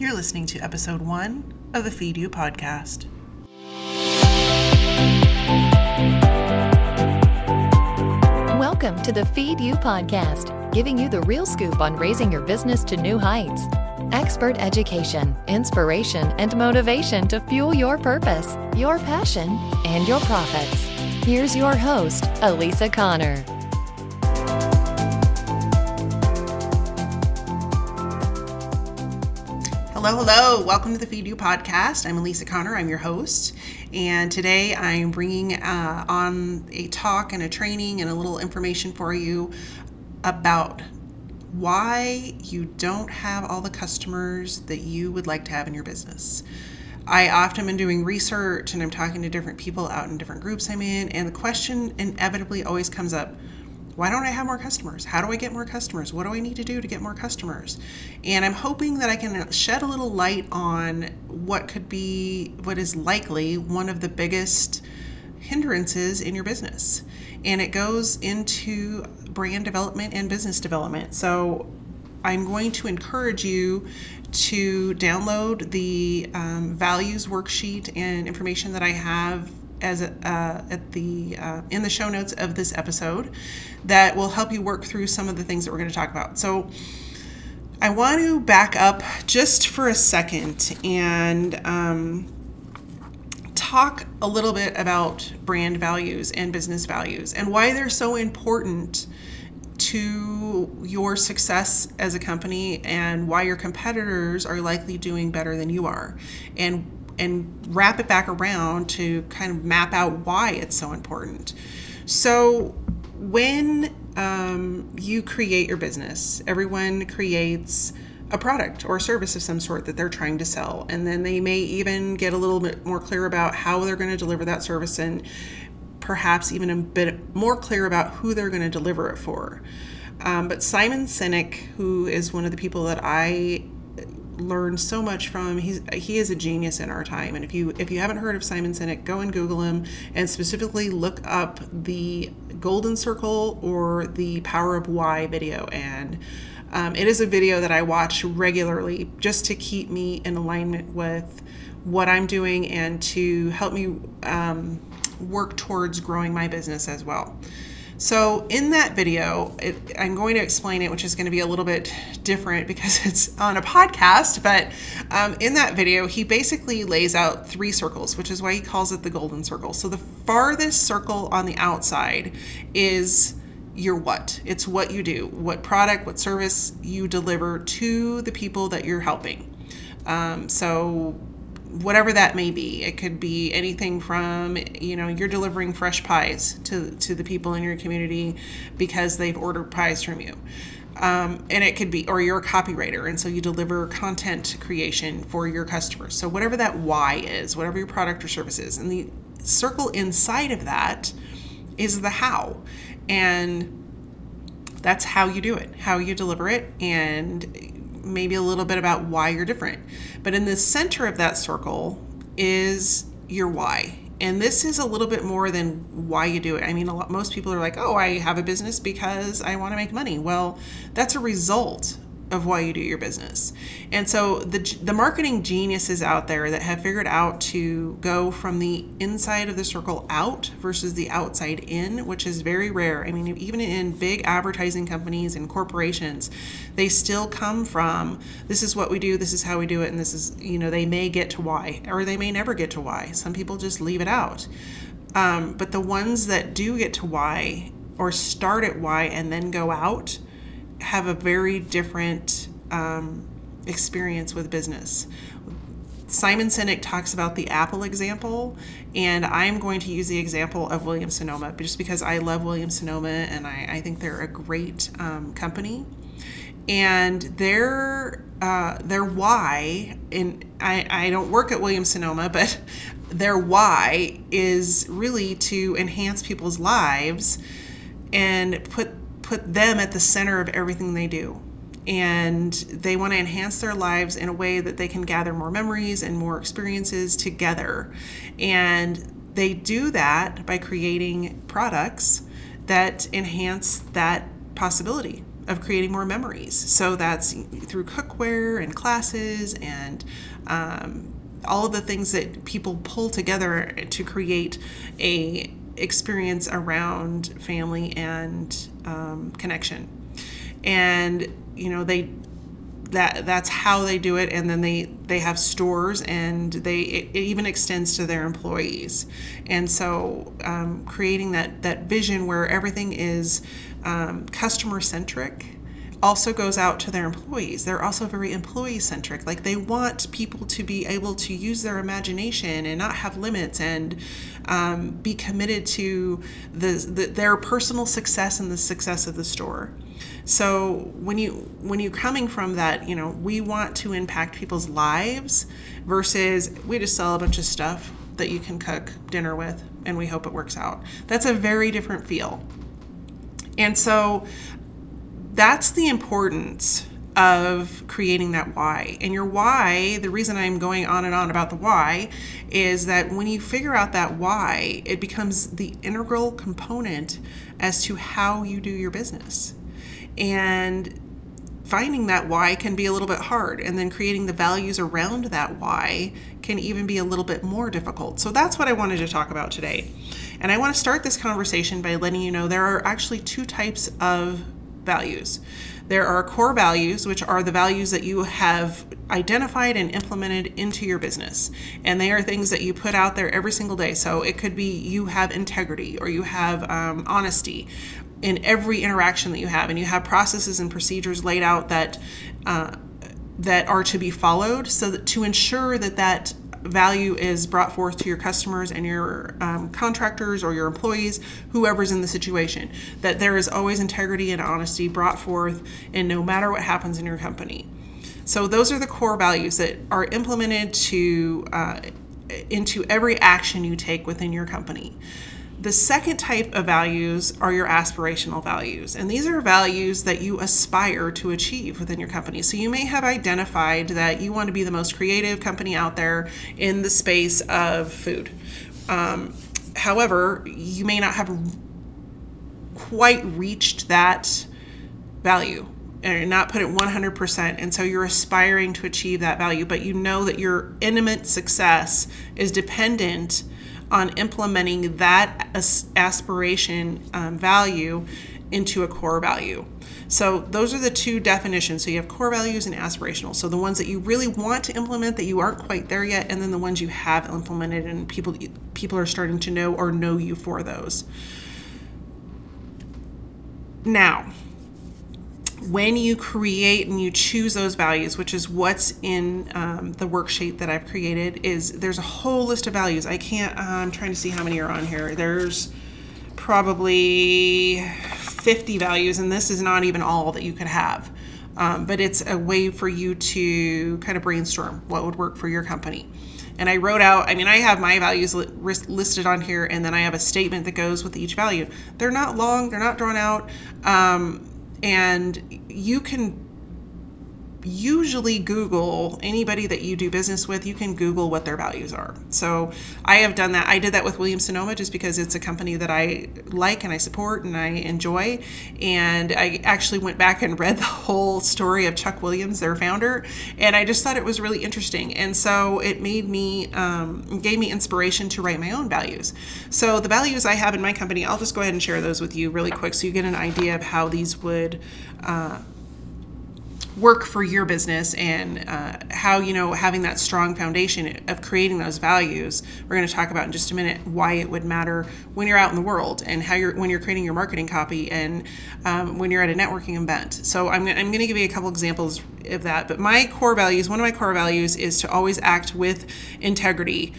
You're listening to episode one of the Feed You podcast. Welcome to the Feed You podcast, giving you the real scoop on raising your business to new heights. Expert education, inspiration, and motivation to fuel your purpose, your passion, and your profits. Here's your host, Elisa Connor. Hello, hello. Welcome to the Feed You podcast. I'm Elisa Connor. I'm your host. And today I'm bringing uh, on a talk and a training and a little information for you about why you don't have all the customers that you would like to have in your business. I often am doing research and I'm talking to different people out in different groups I'm in, and the question inevitably always comes up why don't I have more customers? How do I get more customers? What do I need to do to get more customers? And I'm hoping that I can shed a little light on what could be, what is likely one of the biggest hindrances in your business. And it goes into brand development and business development. So I'm going to encourage you to download the um, values worksheet and information that I have as uh, at the uh, in the show notes of this episode that will help you work through some of the things that we're going to talk about. So I want to back up just for a second and um, talk a little bit about brand values and business values and why they're so important to your success as a company and why your competitors are likely doing better than you are and and wrap it back around to kind of map out why it's so important. So, when um, you create your business, everyone creates a product or a service of some sort that they're trying to sell. And then they may even get a little bit more clear about how they're going to deliver that service and perhaps even a bit more clear about who they're going to deliver it for. Um, but Simon Sinek, who is one of the people that I learned so much from. He's he is a genius in our time. And if you if you haven't heard of Simon Sinek, go and Google him and specifically look up the Golden Circle or the Power of Why video. And um, it is a video that I watch regularly just to keep me in alignment with what I'm doing and to help me um, work towards growing my business as well. So in that video, it, I'm going to explain it, which is going to be a little bit different because it's on a podcast. But um, in that video, he basically lays out three circles, which is why he calls it the golden circle. So the farthest circle on the outside is your what. It's what you do, what product, what service you deliver to the people that you're helping. Um, so whatever that may be. It could be anything from, you know, you're delivering fresh pies to, to the people in your community because they've ordered pies from you. Um, and it could be, or you're a copywriter, and so you deliver content creation for your customers. So, whatever that why is, whatever your product or service is, and the circle inside of that is the how. And that's how you do it, how you deliver it, and maybe a little bit about why you're different. But in the center of that circle is your why. And this is a little bit more than why you do it. I mean, a lot, most people are like, oh, I have a business because I want to make money. Well, that's a result of why you do your business. And so the the marketing geniuses out there that have figured out to go from the inside of the circle out versus the outside in, which is very rare. I mean, even in big advertising companies and corporations, they still come from this is what we do, this is how we do it, and this is, you know, they may get to why or they may never get to why. Some people just leave it out. Um, but the ones that do get to why or start at why and then go out have a very different um, experience with business. Simon Sinek talks about the Apple example, and I'm going to use the example of Williams Sonoma just because I love Williams Sonoma and I, I think they're a great um, company. And their uh, their why, and I, I don't work at Williams Sonoma, but their why is really to enhance people's lives and put put them at the center of everything they do. And they want to enhance their lives in a way that they can gather more memories and more experiences together. And they do that by creating products that enhance that possibility. of creating more memories. So that's through cookware and classes and um, all of the things that people pull together to create a experience around family and um, connection. And you know they that that's how they do it and then they they have stores and they it, it even extends to their employees and so um, creating that that vision where everything is um, customer centric also goes out to their employees they're also very employee centric like they want people to be able to use their imagination and not have limits and um, be committed to the, the their personal success and the success of the store so when you when you're coming from that, you know, we want to impact people's lives versus we just sell a bunch of stuff that you can cook dinner with and we hope it works out. That's a very different feel. And so that's the importance of creating that why. And your why, the reason I'm going on and on about the why is that when you figure out that why, it becomes the integral component as to how you do your business. And finding that why can be a little bit hard and then creating the values around that why can even be a little bit more difficult so that's what i wanted to talk about today and i want to start this conversation by letting you know there are actually two types of values. There are core values which are the values that you have identified and implemented into your business. And they are things that you put out there every single day. So it could be you have integrity or you have um, honesty in every interaction that you have, and you have processes and procedures laid out that uh, that are to be followed, so that to ensure that that value is brought forth to your customers and your um, contractors or your employees, whoever's in the situation. That there is always integrity and honesty brought forth, and no matter what happens in your company. So those are the core values that are implemented to uh, into every action you take within your company. The second type of values are your aspirational values, and these are values that you aspire to achieve within your company. So you may have identified that you want to be the most creative company out there in the space of food. Um, however, you may not have quite reached that value and not put it 100% and so you're aspiring to achieve that value but you know that your intimate success is dependent on implementing that aspiration um, value into a core value. So those are the two definitions. So you have core values and aspirational. So the ones that you really want to implement that you aren't quite there yet, and then the ones you have implemented and people people are starting to know or know you for those. Now, when you create and you choose those values, which is what's in um, the worksheet that I've created, is there's a whole list of values. I can't, uh, I'm trying to see how many are on here. There's probably 50 values, and this is not even all that you could have. Um, but it's a way for you to kind of brainstorm what would work for your company. And I wrote out, I mean, I have my values li- listed on here, and then I have a statement that goes with each value. They're not long, they're not drawn out. Um, and you can usually Google anybody that you do business with, you can Google what their values are. So I have done that. I did that with Williams Sonoma just because it's a company that I like and I support and I enjoy. And I actually went back and read the whole story of Chuck Williams, their founder, and I just thought it was really interesting. And so it made me, um, gave me inspiration to write my own values. So the values I have in my company, I'll just go ahead and share those with you really quick so you get an idea of how these would. Uh, work for your business and uh, how you know having that strong foundation of creating those values we're going to talk about in just a minute why it would matter when you're out in the world and how you're when you're creating your marketing copy and um, when you're at a networking event. So i'm, I'm going to give you a couple examples of that but my core values one of my core values is to always act with integrity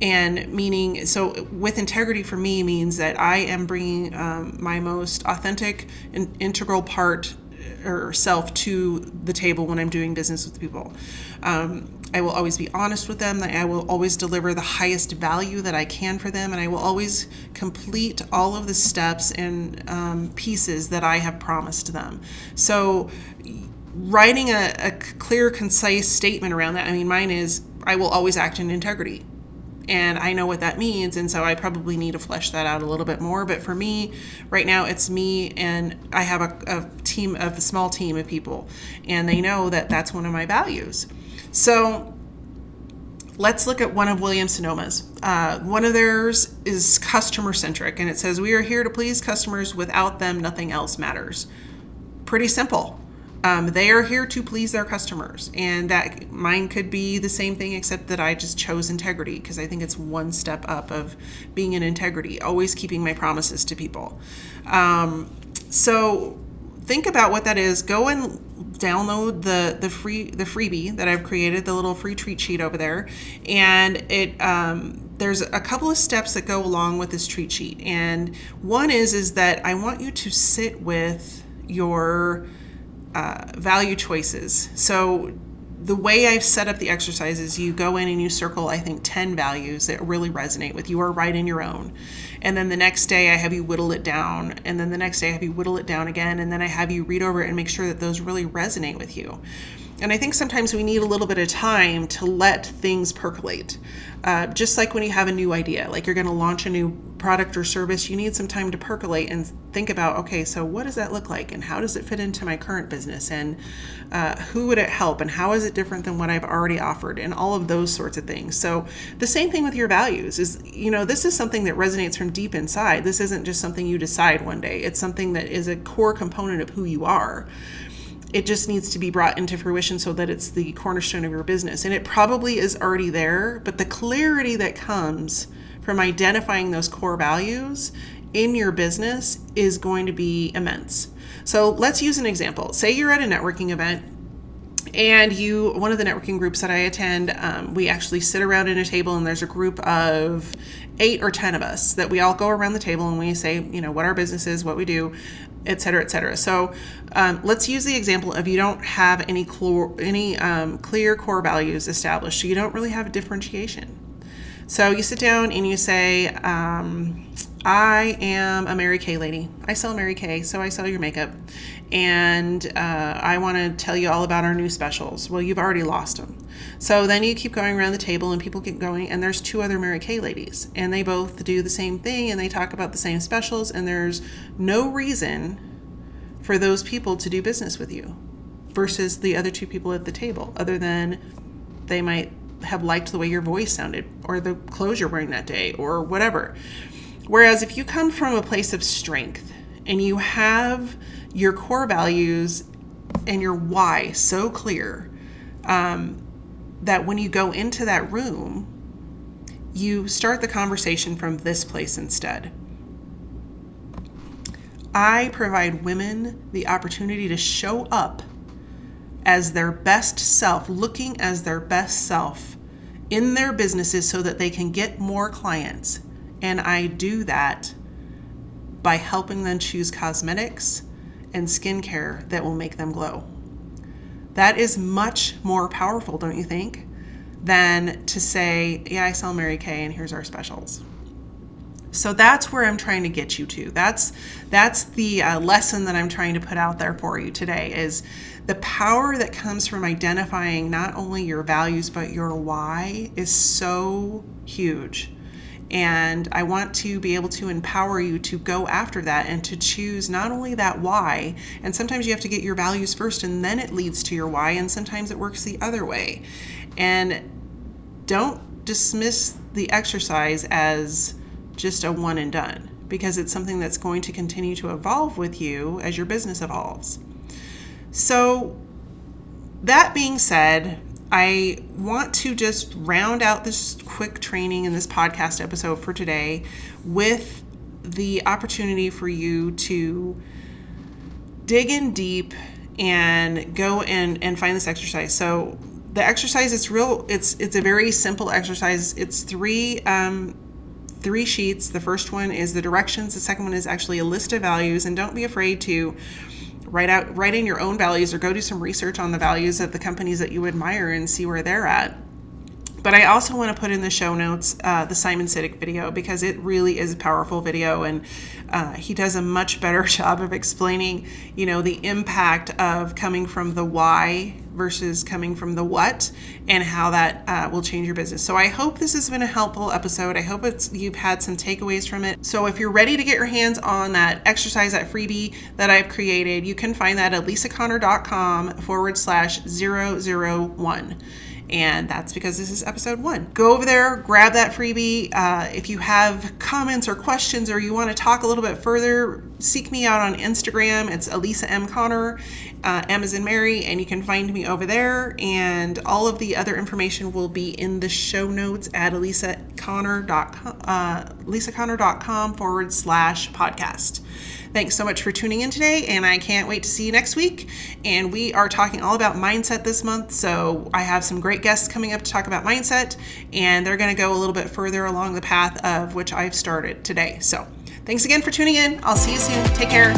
and meaning so with integrity for me means that i am bringing um, my most authentic and integral part or self to the table when I'm doing business with people. Um, I will always be honest with them. I will always deliver the highest value that I can for them, and I will always complete all of the steps and um, pieces that I have promised them. So, writing a, a clear, concise statement around that. I mean, mine is I will always act in integrity and I know what that means. And so I probably need to flesh that out a little bit more. But for me, right now, it's me and I have a, a team of a small team of people, and they know that that's one of my values. So let's look at one of Williams Sonoma's. Uh, one of theirs is customer centric, and it says, We are here to please customers. Without them, nothing else matters. Pretty simple. Um, they are here to please their customers, and that mine could be the same thing, except that I just chose integrity because I think it's one step up of being in integrity, always keeping my promises to people. Um, so think about what that is. Go and download the the free the freebie that I've created, the little free treat sheet over there, and it um, there's a couple of steps that go along with this treat sheet. And one is is that I want you to sit with your uh, value choices. So the way I've set up the exercises, you go in and you circle, I think, 10 values that really resonate with you or write in your own. And then the next day I have you whittle it down. And then the next day I have you whittle it down again. And then I have you read over it and make sure that those really resonate with you. And I think sometimes we need a little bit of time to let things percolate. Uh, just like when you have a new idea, like you're going to launch a new product or service, you need some time to percolate and think about okay, so what does that look like? And how does it fit into my current business? And uh, who would it help? And how is it different than what I've already offered? And all of those sorts of things. So the same thing with your values is, you know, this is something that resonates from deep inside. This isn't just something you decide one day, it's something that is a core component of who you are it just needs to be brought into fruition so that it's the cornerstone of your business. And it probably is already there, but the clarity that comes from identifying those core values in your business is going to be immense. So let's use an example. Say you're at a networking event and you one of the networking groups that i attend um, we actually sit around in a table and there's a group of eight or ten of us that we all go around the table and we say you know what our business is what we do et cetera, et cetera. So um, let's use the example of you don't have any, cl- any um, clear core values established. So you don't really have a differentiation. So you sit down and you say, um, I am a Mary Kay lady. I sell Mary Kay, so I sell your makeup. And uh, I want to tell you all about our new specials. Well, you've already lost them. So then you keep going around the table and people keep going, and there's two other Mary Kay ladies, and they both do the same thing and they talk about the same specials, and there's no reason for those people to do business with you versus the other two people at the table, other than they might have liked the way your voice sounded or the clothes you're wearing that day or whatever. Whereas if you come from a place of strength and you have your core values and your why so clear um, that when you go into that room, you start the conversation from this place instead. I provide women the opportunity to show up as their best self, looking as their best self in their businesses so that they can get more clients. And I do that by helping them choose cosmetics and skincare that will make them glow. That is much more powerful, don't you think, than to say, Yeah, I sell Mary Kay and here's our specials. So that's where I'm trying to get you to. That's that's the uh, lesson that I'm trying to put out there for you today is the power that comes from identifying not only your values but your why is so huge. And I want to be able to empower you to go after that and to choose not only that why, and sometimes you have to get your values first and then it leads to your why, and sometimes it works the other way. And don't dismiss the exercise as just a one and done because it's something that's going to continue to evolve with you as your business evolves. So, that being said, I want to just round out this quick training in this podcast episode for today with the opportunity for you to dig in deep and go and, and find this exercise. So the exercise is real it's it's a very simple exercise. It's three um, three sheets. The first one is the directions, the second one is actually a list of values, and don't be afraid to write out write in your own values or go do some research on the values of the companies that you admire and see where they're at. But I also want to put in the show notes uh, the Simon Sinek video because it really is a powerful video, and uh, he does a much better job of explaining, you know, the impact of coming from the why versus coming from the what and how that uh, will change your business. So I hope this has been a helpful episode. I hope it's you've had some takeaways from it. So if you're ready to get your hands on that exercise, that freebie that I've created, you can find that at lisaconnor.com forward slash 001 and that's because this is episode one. Go over there, grab that freebie. Uh, if you have comments or questions, or you want to talk a little bit further, seek me out on Instagram. It's Elisa M. Connor, uh, in Mary, and you can find me over there. And all of the other information will be in the show notes at elisaconnor.com, uh, elisaconnor.com forward slash podcast. Thanks so much for tuning in today, and I can't wait to see you next week. And we are talking all about mindset this month, so I have some great guests coming up to talk about mindset, and they're going to go a little bit further along the path of which I've started today. So thanks again for tuning in. I'll see you soon. Take care.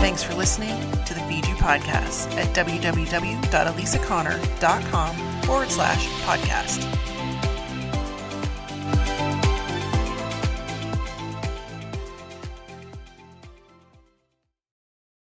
Thanks for listening to the Feed You podcast at www.elisaconnor.com forward slash podcast.